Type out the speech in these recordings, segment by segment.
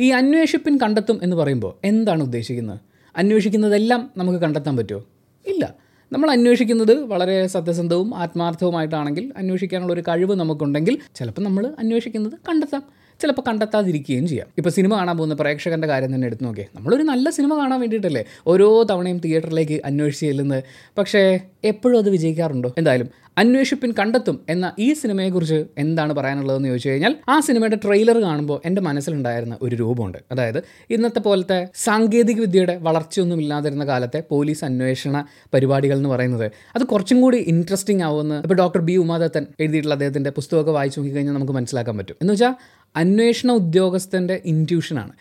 ഈ അന്വേഷിപ്പിൻ കണ്ടെത്തും എന്ന് പറയുമ്പോൾ എന്താണ് ഉദ്ദേശിക്കുന്നത്? അന്വേഷിക്കുന്നതെല്ലാം നമുക്ക് കണ്ടെത്താൻ പറ്റുമോ? ഇല്ല. നമ്മൾ അന്വേഷിക്കുന്നത് വളരെ സത്യസന്ധവും ആത്മാർത്ഥവുമായിട്ടാണെങ്കിൽ അന്വേഷിക്കാനുള്ള ഒരു കഴിവ് നമുക്കുണ്ടെങ്കിൽ ചിലപ്പോൾ നമ്മൾ അന്വേഷിക്കുന്നത് കണ്ടെത്താം. ചിലപ്പോൾ കണ്ടെത്താതിരിക്കുകയും ചെയ്യാം. ഇപ്പോൾ സിനിമ കാണാൻ പോകുന്ന പ്രേക്ഷകന്റെ കാര്യം തന്നെ എടുത്തു നോക്കിയേ. നമ്മളൊരു നല്ല സിനിമ കാണാൻ വേണ്ടിയിട്ടല്ലേ ഓരോ തവണയും തിയേറ്ററിലേക്ക് അന്വേഷിച്ച് ചെല്ലുന്നത്. പക്ഷേ എപ്പോഴും അത് വിജയിക്കാറുണ്ടോ? എന്തായാലും അന്വേഷിപ്പിൻ കണ്ടെത്തും എന്ന ഈ സിനിമയെക്കുറിച്ച് എന്താണ് പറയാനുള്ളതെന്ന് ചോദിച്ചു കഴിഞ്ഞാൽ ആ സിനിമയുടെ ട്രെയിലർ കാണുമ്പോൾ എന്റെ മനസ്സിലുണ്ടായിരുന്ന ഒരു രൂപമുണ്ട്. അതായത് ഇന്നത്തെ പോലത്തെ സാങ്കേതിക വിദ്യയുടെ വളർച്ചയൊന്നും ഇല്ലാതിരുന്ന കാലത്തെ പോലീസ് അന്വേഷണ പരിപാടികൾ എന്ന് പറയുന്നത് അത് കുറച്ചും കൂടി ഇൻട്രസ്റ്റിംഗ് ആവുമെന്ന് ഇപ്പോൾ ഡോക്ടർ ബി ഉമാദത്തൻ എഴുതിയിട്ടുള്ള അദ്ദേഹത്തിന്റെ പുസ്തകമൊക്കെ വായിച്ചു നോക്കിക്കഴിഞ്ഞാൽ നമുക്ക് മനസ്സിലാക്കാൻ പറ്റും. എന്ന് വെച്ചാൽ അന്വേഷണ ഉദ്യോഗസ്ഥന്റെ ഇന്റ്യൂഷനാണ്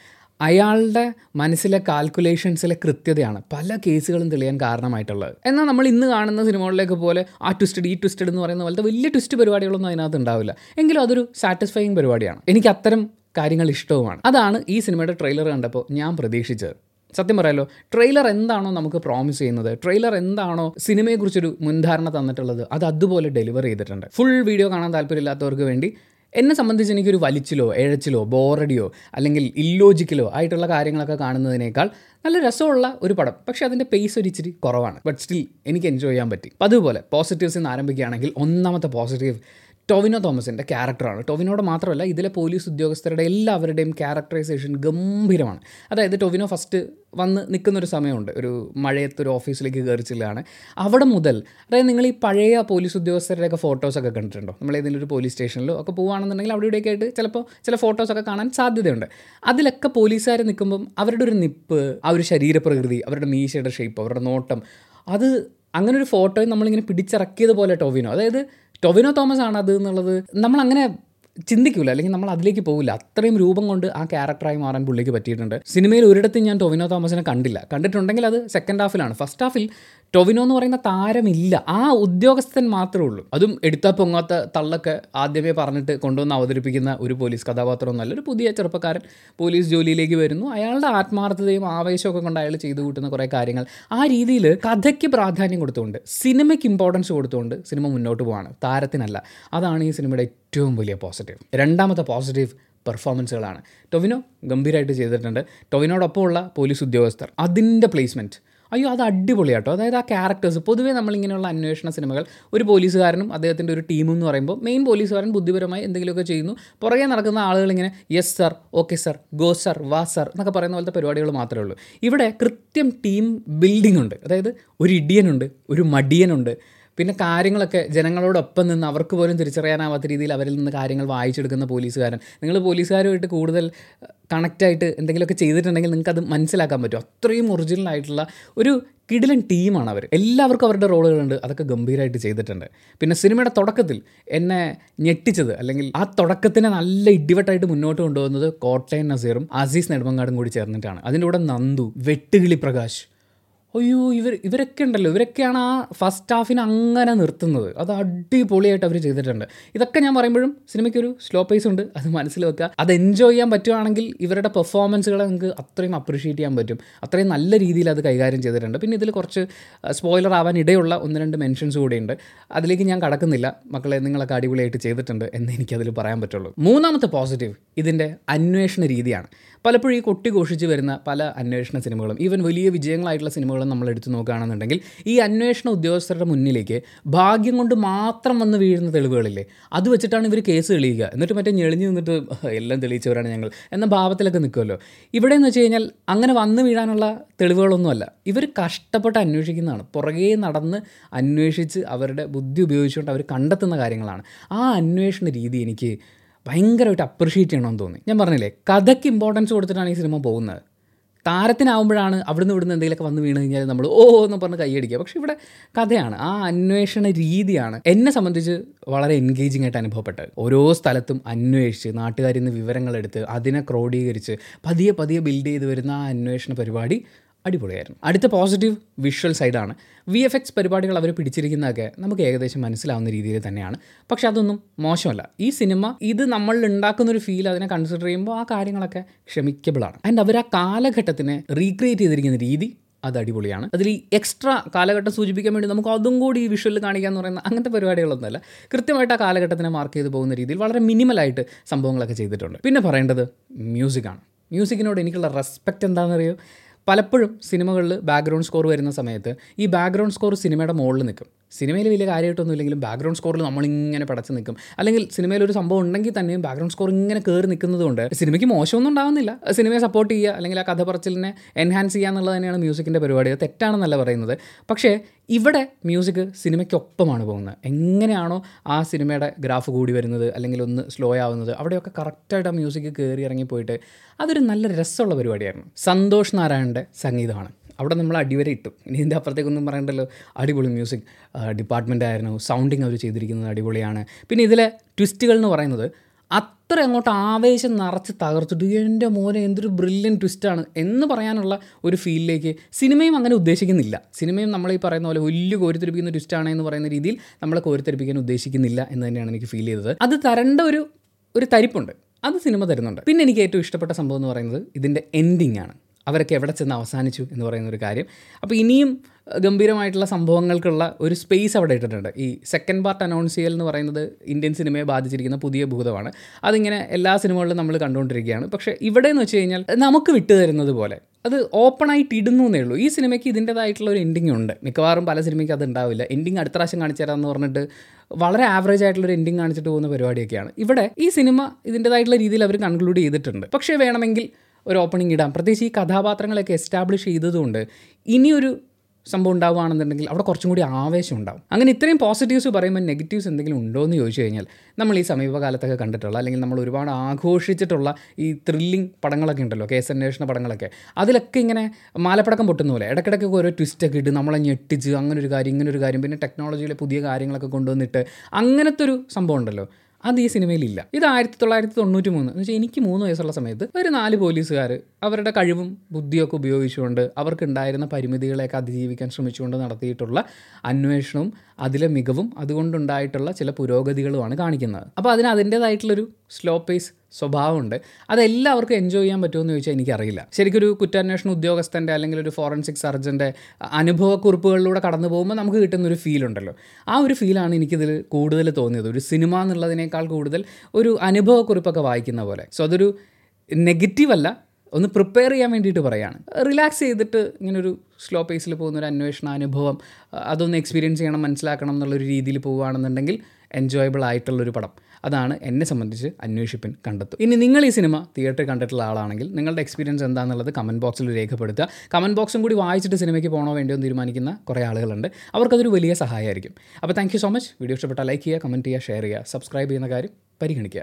അയാളുടെ മനസ്സിലെ കാൽക്കുലേഷൻസിലെ കൃത്യതയാണ് പല കേസുകളും തെളിയാൻ കാരണമായിട്ടുള്ളത്. എന്നാൽ നമ്മൾ ഇന്ന് കാണുന്ന സിനിമകളിലേക്ക് പോലെ ആ ട്വിസ്റ്റഡ് ഈ ട്വിസ്റ്റഡ് എന്ന് പറയുന്ന പോലത്തെ വലിയ ട്വിസ്റ്റ് പരിപാടികളൊന്നും അതിനകത്ത് ഉണ്ടാവില്ല. എങ്കിലും അതൊരു സാറ്റിസ്ഫൈങ് പരിപാടിയാണ്. എനിക്ക് അത്തരം കാര്യങ്ങൾ ഇഷ്ടവുമാണ്. അതാണ് ഈ സിനിമയുടെ ട്രെയിലർ കണ്ടപ്പോൾ ഞാൻ പ്രതീക്ഷിച്ചത്. സത്യം പറയാലോ ട്രെയിലർ എന്താണോ നമുക്ക് പ്രോമിസ് ചെയ്യുന്നത് ട്രെയിലർ എന്താണോ സിനിമയെക്കുറിച്ചൊരു മുൻധാരണ തന്നിട്ടുള്ളത് അത് അതുപോലെ ഡെലിവർ ചെയ്തിട്ടുണ്ട്. ഫുൾ വീഡിയോ കാണാൻ താല്പര്യമില്ലാത്തവർക്ക് വേണ്ടി എന്നെ സംബന്ധിച്ച് എനിക്കൊരു വലിച്ചിലോ എഴച്ചിലോ ബോറടിയോ അല്ലെങ്കിൽ ഇല്ലോജിക്കലോ ആയിട്ടുള്ള കാര്യങ്ങളൊക്കെ കാണുന്നതിനേക്കാൾ നല്ല രസമുള്ള ഒരു പടം. പക്ഷേ അതിന്റെ പേസ് ഒരു ഇച്ചിരി കുറവാണ്. ബട്ട് സ്റ്റിൽ എനിക്ക് എൻജോയ് ചെയ്യാൻ പറ്റി. അതുപോലെ പോസിറ്റീവ്സ് നിന്ന് ആരംഭിക്കുകയാണെങ്കിൽ ഒന്നാമത്തെ പോസിറ്റീവ് ടൊവിനോ തോമസിന്റെ ക്യാരക്ടറാണ്. ടൊവിനോട് മാത്രമല്ല ഇതിലെ പോലീസ് ഉദ്യോഗസ്ഥരുടെ എല്ലാവരുടെയും ക്യാരക്ടറൈസേഷൻ ഗംഭീരമാണ്. അതായത് ടൊവിനോ ഫസ്റ്റ് വന്ന് നിൽക്കുന്നൊരു സമയമുണ്ട്. ഒരു മഴയത്ത് ഒരു ഓഫീസിലേക്ക് കയറി ചെല്ലുകയാണ്. അവിടെ മുതൽ അതായത് നിങ്ങൾ ഈ പഴയ പോലീസ് ഉദ്യോഗസ്ഥരുടെയൊക്കെ ഫോട്ടോസൊക്കെ കണ്ടിട്ടുണ്ടോ? നമ്മൾ ഏതെങ്കിലും ഒരു പോലീസ് സ്റ്റേഷനിലോ ഒക്കെ പോകുകയാണെന്നുണ്ടെങ്കിൽ അവിടെ ഇവിടെയൊക്കെ ആയിട്ട് ചിലപ്പോൾ ചില ഫോട്ടോസൊക്കെ കാണാൻ സാധ്യതയുണ്ട്. അതിലൊക്കെ പോലീസുകാർ നിൽക്കുമ്പം അവരുടെ ഒരു നിപ്പ് ആ ഒരു ശരീരപ്രകൃതി അവരുടെ മീശയുടെ ഷേപ്പ് അവരുടെ നോട്ടം അത് അങ്ങനെ ഒരു ഫോട്ടോയും നമ്മളിങ്ങനെ പിടിച്ചിറക്കിയതുപോലെ ടൊവിനോ. അതായത് ടൊവിനോ തോമസ് ആണ് അത് എന്നുള്ളത് നമ്മൾ അങ്ങനെ ചിന്തിക്കില്ല അല്ലെങ്കിൽ നമ്മൾ അതിലേക്ക് പോകില്ല അത്രയും രൂപം കൊണ്ട് ആ ക്യാരക്ടറായി മാറാൻ പുള്ളിക്ക് പറ്റിയിട്ടുണ്ട്. സിനിമയിൽ ഒരിടത്തും ഞാൻ ടൊവിനോ തോമസിനെ കണ്ടില്ല. കണ്ടിട്ടുണ്ടെങ്കിൽ അത് സെക്കൻഡ് ഹാഫിലാണ് ഫസ്റ്റ് ഹാഫിൽ ടൊവിനോ എന്ന് പറയുന്ന താരമില്ല. ആ ഉദ്യോഗസ്ഥൻ മാത്രമേ ഉള്ളൂ. അതും എടുത്താ പൊങ്ങാത്ത തള്ളൊക്കെ ആദ്യമേ പറഞ്ഞിട്ട് കൊണ്ടുവന്ന് അവതരിപ്പിക്കുന്ന ഒരു പോലീസ് കഥാപാത്രമൊന്നുമല്ല ഒരു പുതിയ ചെറുപ്പക്കാരൻ പോലീസ് ജോലിയിലേക്ക് വരുന്നു. അയാളുടെ ആത്മാർത്ഥതയും ആവേശമൊക്കെ കൊണ്ട് അയാൾ ചെയ്തു കൂട്ടുന്ന കുറേ കാര്യങ്ങൾ. ആ രീതിയിൽ കഥയ്ക്ക് പ്രാധാന്യം കൊടുത്തുകൊണ്ട് സിനിമയ്ക്ക് ഇമ്പോർട്ടൻസ് കൊടുത്തുകൊണ്ട് സിനിമ മുന്നോട്ട് പോവാണ്. താരത്തിനല്ല. അതാണ് ഈ സിനിമയുടെ ഏറ്റവും വലിയ പോസിറ്റീവ് രണ്ടാമത്തെ പോസിറ്റീവ് പെർഫോമൻസുകളാണ് ടൊവിനോ ഗംഭീരമായിട്ട് ചെയ്തിട്ടുണ്ട്. ടൊവിനോടൊപ്പമുള്ള പോലീസ് ഉദ്യോഗസ്ഥർ. അതിന്റെ പ്ലേസ്മെന്റ് അയ്യോ അത് അടിപൊളിയാട്ടോ. അതായത് ആ ക്യാരക്ടേഴ്സ് പൊതുവേ നമ്മളിങ്ങനെയുള്ള അന്വേഷണ സിനിമകൾ ഒരു പോലീസുകാരനും അദ്ദേഹത്തിന്റെ ഒരു ടീമും എന്ന് പറയുമ്പോൾ മെയിൻ പോലീസുകാരൻ ബുദ്ധിപരമായി എന്തെങ്കിലുമൊക്കെ ചെയ്യുന്നു. പുറകെ നടക്കുന്ന ആളുകൾ ഇങ്ങനെ yes sir okay sir go sir വാ സർ എന്നൊക്കെ പറയുന്ന പോലത്തെ പരിപാടികൾ മാത്രമേ ഉള്ളൂ. ഇവിടെ കൃത്യം ടീം ബിൽഡിംഗ് ഉണ്ട്. അതായത് ഒരു ഇടിയനുണ്ട് ഒരു മടിയനുണ്ട്. പിന്നെ കാര്യങ്ങളൊക്കെ ജനങ്ങളോടൊപ്പം നിന്ന് അവർക്ക് പോലും തിരിച്ചറിയാനാവാത്ത രീതിയിൽ അവരിൽ നിന്ന് കാര്യങ്ങൾ വായിച്ചെടുക്കുന്ന പോലീസുകാരൻ. നിങ്ങൾ പോലീസുകാരുമായിട്ട് കൂടുതൽ കണക്റ്റായിട്ട് എന്തെങ്കിലുമൊക്കെ ചെയ്തിട്ടുണ്ടെങ്കിൽ നിങ്ങൾക്ക് അത് മനസ്സിലാക്കാൻ പറ്റും. അത്രയും ഒറിജിനൽ ആയിട്ടുള്ള ഒരു കിടിലൻ ടീമാണ് അവർ എല്ലാവർക്കും അവരുടെ റോളുകളുണ്ട്. അതൊക്കെ ഗംഭീരമായിട്ട് ചെയ്തിട്ടുണ്ട്. പിന്നെ സിനിമയുടെ തുടക്കത്തിൽ എന്നെ ഞെട്ടിച്ചത് അല്ലെങ്കിൽ ആ തുടക്കത്തിനെ നല്ല ഇടിവട്ടായിട്ട് മുന്നോട്ട് കൊണ്ടുപോകുന്നത് കോട്ടയം നസീറും അസീസ് നെടുമങ്ങാടും കൂടി ചേർന്നിട്ടാണ്. അതിന്റെ കൂടെ നന്ദു വെട്ടുകിളി പ്രകാശ് അയ്യോ ഇവർ ഇവരൊക്കെ ഉണ്ടല്ലോ. ഇവരൊക്കെയാണ് ആ ഫസ്റ്റ് ഹാഫിനെ അങ്ങനെ നിർത്തുന്നത്. അത് അടിപൊളിയായിട്ട് അവർ ചെയ്തിട്ടുണ്ട്. ഇതൊക്കെ ഞാൻ പറയുമ്പോഴും സിനിമയ്ക്ക് ഒരു സ്ലോ പേസ് ഉണ്ട്. അത് മനസ്സിൽ വെക്കുക. അത് എൻജോയ് ചെയ്യാൻ പറ്റുവാണെങ്കിൽ ഇവരുടെ പെർഫോമൻസുകളെ നിങ്ങൾക്ക് അത്രയും അപ്രീഷിയേറ്റ് ചെയ്യാൻ പറ്റും. അത്രയും നല്ല രീതിയിൽ അത് കൈകാര്യം ചെയ്തിട്ടുണ്ട്. പിന്നെ ഇതിൽ കുറച്ച് സ്പോയിലർ ആവാൻ ഇടയുള്ള ഒന്ന് രണ്ട് മെൻഷൻസ് കൂടിയുണ്ട് അതിലേക്ക് ഞാൻ കടക്കുന്നില്ല. മക്കളെ നിങ്ങളൊക്കെ അടിപൊളിയായിട്ട് ചെയ്തിട്ടുണ്ട് എന്ന് എനിക്കതിൽ പറയാൻ പറ്റുള്ളൂ. മൂന്നാമത്തെ പോസിറ്റീവ് ഇതിന്റെ അന്വേഷണ രീതിയാണ്. പലപ്പോഴും ഈ കൊട്ടി ഘോഷിച്ച് വരുന്ന പല അന്വേഷണ സിനിമകളും ഈവൻ വലിയ വിജയങ്ങളായിട്ടുള്ള സിനിമകളും നമ്മൾ എടുത്തു നോക്കുകയാണെന്നുണ്ടെങ്കിൽ ഈ അന്വേഷണ ഉദ്യോഗസ്ഥരുടെ മുന്നിലേക്ക് ഭാഗ്യം കൊണ്ട് മാത്രം വന്ന് വീഴുന്ന തെളിവുകളില്ലേ? അത് വെച്ചിട്ടാണ് ഇവർ കേസ് തെളിയുക എന്നിട്ട് മറ്റേ ഞെളിഞ്ഞ് നിന്നിട്ട് എല്ലാം തെളിയിച്ചവരാണ് ഞങ്ങൾ എന്ന ഭാവത്തിലൊക്കെ നിൽക്കുമല്ലോ. ഇവിടെ എന്ന് വെച്ച് കഴിഞ്ഞാൽ അങ്ങനെ വന്ന് വീഴാനുള്ള തെളിവുകളൊന്നുമല്ല. ഇവർ കഷ്ടപ്പെട്ട് അന്വേഷിക്കുന്നതാണ്. പുറകെ നടന്ന് അന്വേഷിച്ച് അവരുടെ ബുദ്ധി ഉപയോഗിച്ചുകൊണ്ട് അവർ കണ്ടെത്തുന്ന കാര്യങ്ങളാണ്. ആ അന്വേഷണ രീതി എനിക്ക് ഭയങ്കരമായിട്ട് അപ്രിഷ്യേറ്റ് ചെയ്യണമെന്ന് തോന്നി. ഞാൻ പറഞ്ഞില്ലേ കഥയ്ക്ക് ഇമ്പോർട്ടൻസ് കൊടുത്തിട്ടാണ് ഈ സിനിമ പോകുന്നത്. താരത്തിനാവുമ്പോഴാണ് അവിടുന്ന് ഇവിടുന്ന് എന്തെങ്കിലുമൊക്കെ വന്ന് വീണ് കഴിഞ്ഞാൽ നമ്മൾ ഓ എന്ന് പറഞ്ഞ് കൈയടിക്കുക. പക്ഷേ ഇവിടെ കഥയാണ്. ആ അന്വേഷണ രീതിയാണ് എന്നെ സംബന്ധിച്ച് വളരെ എൻഗേജിംഗ് ആയിട്ട് അനുഭവപ്പെട്ടത്. ഓരോ സ്ഥലത്തും അന്വേഷിച്ച് നാട്ടുകാരിൽ നിന്ന് വിവരങ്ങളെടുത്ത് അതിനെ ക്രോഡീകരിച്ച് പതിയെ പതിയെ ബിൽഡ് ചെയ്ത് വരുന്ന ആ അന്വേഷണ പരിപാടി അടിപൊളിയായിരുന്നു. അടുത്ത പോസിറ്റീവ് വിഷ്വൽ സൈഡാണ് വി എഫ് എക്സ് പരിപാടികൾ അവർ പിടിച്ചിരിക്കുന്നതൊക്കെ നമുക്ക് ഏകദേശം മനസ്സിലാവുന്ന രീതിയിൽ തന്നെയാണ്. പക്ഷെ അതൊന്നും മോശമല്ല. ഈ സിനിമ ഇത് നമ്മൾ ഉണ്ടാക്കുന്ന ഒരു ഫീൽ അതിനെ കൺസിഡർ ചെയ്യുമ്പോൾ ആ കാര്യങ്ങളൊക്കെ ക്ഷമിക്കബിളാണ്. ആൻഡ് അവർ ആ കാലഘട്ടത്തിനെ റീക്രിയേറ്റ് ചെയ്തിരിക്കുന്ന രീതി അത് അടിപൊളിയാണ്. അതിൽ ഈ എക്സ്ട്രാ കാലഘട്ടം സൂചിപ്പിക്കാൻ വേണ്ടി നമുക്ക് അതും കൂടി ഈ വിഷ്വലിൽ കാണിക്കുക എന്ന് പറയുന്ന അങ്ങനത്തെ പരിപാടികളൊന്നുമല്ല. കൃത്യമായിട്ട് ആ കാലഘട്ടത്തിനെ മാർക്ക് ചെയ്ത് പോകുന്ന രീതിയിൽ വളരെ മിനിമലായിട്ട് സംഭവങ്ങളൊക്കെ ചെയ്തിട്ടുണ്ട്. പിന്നെ പറയേണ്ടത് മ്യൂസിക്കാണ് മ്യൂസിക്കിനോട് എനിക്കുള്ള റെസ്പെക്റ്റ് എന്താണെന്നറിയോ? പലപ്പോഴും സിനിമകളിൽ ബാക്ക്ഗ്രൗണ്ട് സ്കോർ വരുന്ന സമയത്ത് ഈ ബാക്ക്ഗ്രൗണ്ട് സ്കോർ സിനിമയുടെ മുകളിൽ നിൽക്കും സിനിമയിൽ വലിയ കാര്യമായിട്ടൊന്നും ഇല്ലെങ്കിലും ബാക്ക്ഗ്രൗണ്ട് സ്കോറിൽ നമ്മളിങ്ങനെ പടച്ച് നിൽക്കും. അല്ലെങ്കിൽ സിനിമയിൽ ഒരു സംഭവം ഉണ്ടെങ്കിൽ തന്നെയും ബാക്ക്ഗ്രൗണ്ട് സ്കോർ ഇങ്ങനെ കയറി നിൽക്കുന്നതുകൊണ്ട് സിനിമയ്ക്ക് മോശമൊന്നും ഉണ്ടാവുന്നില്ല. സിനിമയെ സപ്പോർട്ട് ചെയ്യുക അല്ലെങ്കിൽ ആ കഥ പറച്ചിലിനെ എൻഹാൻസ് ചെയ്യുക എന്നുള്ളത് തന്നെയാണ് മ്യൂസിക്കിന്റെ പരിപാടി. തെറ്റാണെന്നല്ല പറയുന്നത്. പക്ഷേ ഇവിടെ മ്യൂസിക് സിനിമയ്ക്കൊപ്പമാണ് പോകുന്നത്. എങ്ങനെയാണോ ആ സിനിമയുടെ ഗ്രാഫ് കൂടി വരുന്നത് അല്ലെങ്കിൽ ഒന്ന് സ്ലോ ആവുന്നത് അവിടെയൊക്കെ കറക്റ്റായിട്ട് ആ മ്യൂസിക് കയറി ഇറങ്ങി പോയിട്ട് അതൊരു നല്ല രസമുള്ള പരിപാടിയായിരുന്നു. സന്തോഷ് നാരായണന്റെ സംഗീതമാണ്. അവിടെ നമ്മൾ അടിവരെ ഇട്ടു. ഇനി ഇതിന്റെ അപ്പുറത്തേക്കൊന്നും പറയണ്ടല്ലോ. അടിപൊളി മ്യൂസിക് ഡിപ്പാർട്ട്മെന്റ് ആയിരുന്നു. സൗണ്ടിങ് അവർ ചെയ്തിരിക്കുന്നത് അടിപൊളിയാണ്. പിന്നെ ഇതിലെ ട്വിസ്റ്റുകൾ എന്ന് പറയുന്നത് അത്ര അങ്ങോട്ട് ആവേശം നിറച്ച് തകർത്തിട്ട് എന്റെ മോനെ എന്തൊരു ബ്രില്യൻ ട്വിസ്റ്റാണ് എന്ന് പറയാനുള്ള ഒരു ഫീലിലേക്ക് സിനിമയും അങ്ങനെ ഉദ്ദേശിക്കുന്നില്ല. സിനിമയും നമ്മൾ ഈ പറയുന്ന പോലെ വലിയ കോരിത്തെരിപ്പിക്കുന്ന ട്വിസ്റ്റാണ് എന്ന് പറയുന്ന രീതിയിൽ നമ്മളെ കോരിത്തെരിപ്പിക്കാൻ ഉദ്ദേശിക്കുന്നില്ല എന്ന് തന്നെയാണ് എനിക്ക് ഫീൽ ചെയ്തത്. അത് തരേണ്ട ഒരു ഒരു തരിപ്പുണ്ട്. അത് സിനിമ തരുന്നുണ്ട്. പിന്നെ എനിക്ക് ഏറ്റവും ഇഷ്ടപ്പെട്ട സംഭവം എന്ന് പറയുന്നത് ഇതിന്റെ എൻഡിങ് ആണ്. അവരൊക്കെ എവിടെ ചെന്ന് അവസാനിച്ചു എന്ന് പറയുന്ന ഒരു കാര്യം. അപ്പോൾ ഇനിയും ഗംഭീരമായിട്ടുള്ള സംഭവങ്ങൾക്കുള്ള ഒരു സ്പേസ് അവിടെ ഇട്ടിട്ടുണ്ട്. ഈ സെക്കൻഡ് പാർട്ട് അനൗൺസ് ചെയ്യൽ എന്ന് പറയുന്നത് ഇന്ത്യൻ സിനിമയെ ബാധിച്ചിരിക്കുന്ന പുതിയ ഭൂതമാണ്. അതിങ്ങനെ എല്ലാ സിനിമകളിലും നമ്മൾ കണ്ടുകൊണ്ടിരിക്കുകയാണ്. പക്ഷേ ഇവിടെ എന്ന് വെച്ച് കഴിഞ്ഞാൽ നമുക്ക് വിട്ടു തരുന്നത് പോലെ അത് ഓപ്പണായിട്ട് ഇടുന്നു എന്നേ ഉള്ളൂ. ഈ സിനിമയ്ക്ക് ഇതിന്റേതായിട്ടുള്ള ഒരു എൻഡിങ് ഉണ്ട്. മിക്കവാറും പല സിനിമയ്ക്ക് അത് ഉണ്ടാവില്ല. എൻഡിങ് അടുത്ത പ്രാവശ്യം കാണിച്ചു തരാമെന്ന് പറഞ്ഞിട്ട് വളരെ ആവറേജ് ആയിട്ടുള്ള ഒരു എൻഡിങ് കാണിച്ചിട്ട് പോകുന്ന പരിപാടിയൊക്കെയാണ്. ഇവിടെ ഈ സിനിമ ഇതിന്റേതായിട്ടുള്ള രീതിയിൽ അവർ കൺക്ലൂഡ് ചെയ്തിട്ടുണ്ട്. പക്ഷേ വേണമെങ്കിൽ ഒരു ഓപ്പണിംഗ് ഇടാം. പ്രത്യേകിച്ച് ഈ കഥാപാത്രങ്ങളൊക്കെ എസ്റ്റാബ്ലിഷ് ചെയ്തതുകൊണ്ട് ഇനിയൊരു സംഭവം ഉണ്ടാവുകയാണെന്നുണ്ടെങ്കിൽ അവിടെ കുറച്ചും കൂടി ആവേശം ഉണ്ടാവും. അങ്ങനെ ഇത്രയും പോസിറ്റീവ്സ് പറയുമ്പോൾ നെഗറ്റീവ്സ് എന്തെങ്കിലും ഉണ്ടോ എന്ന് ചോദിച്ചു കഴിഞ്ഞാൽ നമ്മൾ ഈ സമീപകാലത്തൊക്കെ കണ്ടിട്ടുള്ള അല്ലെങ്കിൽ നമ്മൾ ഒരുപാട് ആഘോഷിച്ചിട്ടുള്ള ഈ ത്രില്ലിംഗ് പടങ്ങളൊക്കെ ഉണ്ടല്ലോ കേസ് അന്വേഷണ പടങ്ങളൊക്കെ. അതിലൊക്കെ ഇങ്ങനെ മാലപ്പടക്കം പൊട്ടുന്ന പോലെ ഇടയ്ക്കിടയ്ക്ക് ഓരോ ട്വിസ്റ്റൊക്കെ ഇട്ട് നമ്മളെ ഞെട്ടിച്ച് അങ്ങനെ ഒരു കാര്യം ഇങ്ങനെ ഒരു കാര്യം പിന്നെ ടെക്നോളജിയിലെ പുതിയ കാര്യങ്ങളൊക്കെ കൊണ്ടുവന്നിട്ട് അങ്ങനത്തെ ഒരു സംഭവം ഉണ്ടല്ലോ. അത് ഈ സിനിമയിലില്ല. ഇത് ആയിരത്തി തൊള്ളായിരത്തി തൊണ്ണൂറ്റി മൂന്ന് എന്ന് വെച്ചാൽ എനിക്ക് മൂന്ന് വയസ്സുള്ള സമയത്ത് ഒരു നാല് പോലീസുകാർ അവരുടെ കഴിവും ബുദ്ധിയൊക്കെ ഉപയോഗിച്ചുകൊണ്ട് അവർക്കുണ്ടായിരുന്ന പരിമിതികളെയൊക്കെ അതിജീവിക്കാൻ ശ്രമിച്ചുകൊണ്ട് നടത്തിയിട്ടുള്ള അന്വേഷണവും അതിലെ മികവും അതുകൊണ്ടുണ്ടായിട്ടുള്ള ചില പുരോഗതികളുമാണ് കാണിക്കുന്നത്. അപ്പോൾ അതിന് അതിന്റേതായിട്ടുള്ളൊരു സ്ലോ പേസ് സ്വഭാവമുണ്ട്. അതെല്ലാവർക്കും എൻജോയ് ചെയ്യാൻ പറ്റുമോ എന്ന് ചോദിച്ചാൽ എനിക്കറിയില്ല. ശരിക്കും ഒരു കുറ്റാന്വേഷണ ഉദ്യോഗസ്ഥന്റെ അല്ലെങ്കിൽ ഒരു ഫോറൻസിക് സർജന്റെ അനുഭവക്കുറിപ്പുകളിലൂടെ കടന്നു പോകുമ്പോൾ നമുക്ക് കിട്ടുന്ന ഒരു ഫീൽ ഉണ്ടല്ലോ. ആ ഒരു ഫീലാണ് എനിക്കിതിൽ കൂടുതൽ തോന്നിയത്. ഒരു സിനിമ എന്നുള്ളതിനേക്കാൾ കൂടുതൽ ഒരു അനുഭവക്കുറിപ്പൊക്കെ വായിക്കുന്ന പോലെ. സോ അതൊരു നെഗറ്റീവല്ല ഒന്ന് പ്രിപ്പയർ ചെയ്യാൻ വേണ്ടിയിട്ട് പറയാണ്. റിലാക്സ് ചെയ്തിട്ട് ഇങ്ങനൊരു സ്ലോ പേസിൽ പോകുന്ന ഒരു അന്വേഷണ അനുഭവം അതൊന്ന് എക്സ്പീരിയൻസ് ചെയ്യണം മനസ്സിലാക്കണം എന്നുള്ളൊരു രീതിയിൽ പോവുകയാണെന്നുണ്ടെങ്കിൽ എൻജോയബിൾ ആയിട്ടുള്ളൊരു പടം. അതാണ് എന്നെ സംബന്ധിച്ച് അന്വേഷിപ്പിൻ കണ്ടെത്തും ഇനി നിങ്ങൾ ഈ സിനിമ തിയേറ്ററിൽ കണ്ടിട്ടുള്ള ആളാണെങ്കിൽ നിങ്ങളുടെ എക്സ്പീരിയൻസ് എന്താണെന്നുള്ളത് കമന്റ് ബോക്സിൽ രേഖപ്പെടുത്തുക. കമന്റ് ബോക്സും കൂടി വായിച്ചിട്ട് സിനിമയ്ക്ക് പോകണോ വേണ്ടിയോ എന്ന് തീരുമാനിക്കുന്ന കുറേ ആളുകളുണ്ട്. അവർക്കതൊരു വലിയ സഹായമായിരിക്കും. അപ്പോൾ താങ്ക് സോ മച്ച് വീഡിയോ ഇഷ്ടപ്പെട്ടാൽ ലൈക്ക് ചെയ്യുക കമന്റ് ചെയ്യുക ഷെയർ ചെയ്യുക സബ്സ്ക്രൈബ് ചെയ്യുന്ന കാര്യം പരിഗണിക്കുക.